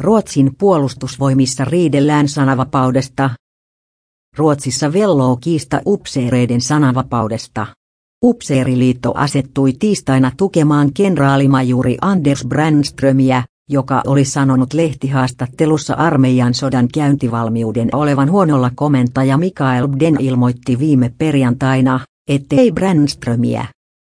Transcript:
Ruotsin puolustusvoimissa riidellään sananvapaudesta. Ruotsissa velloo kiista upseereiden sananvapaudesta. Upseeriliitto asettui tiistaina tukemaan kenraalimajuri Anders Brandströmiä, joka oli sanonut lehtihaastattelussa armeijan sodan käyntivalmiuden olevan huonolla komentaja Mikael Bden ilmoitti viime perjantaina, ettei Brandströmiä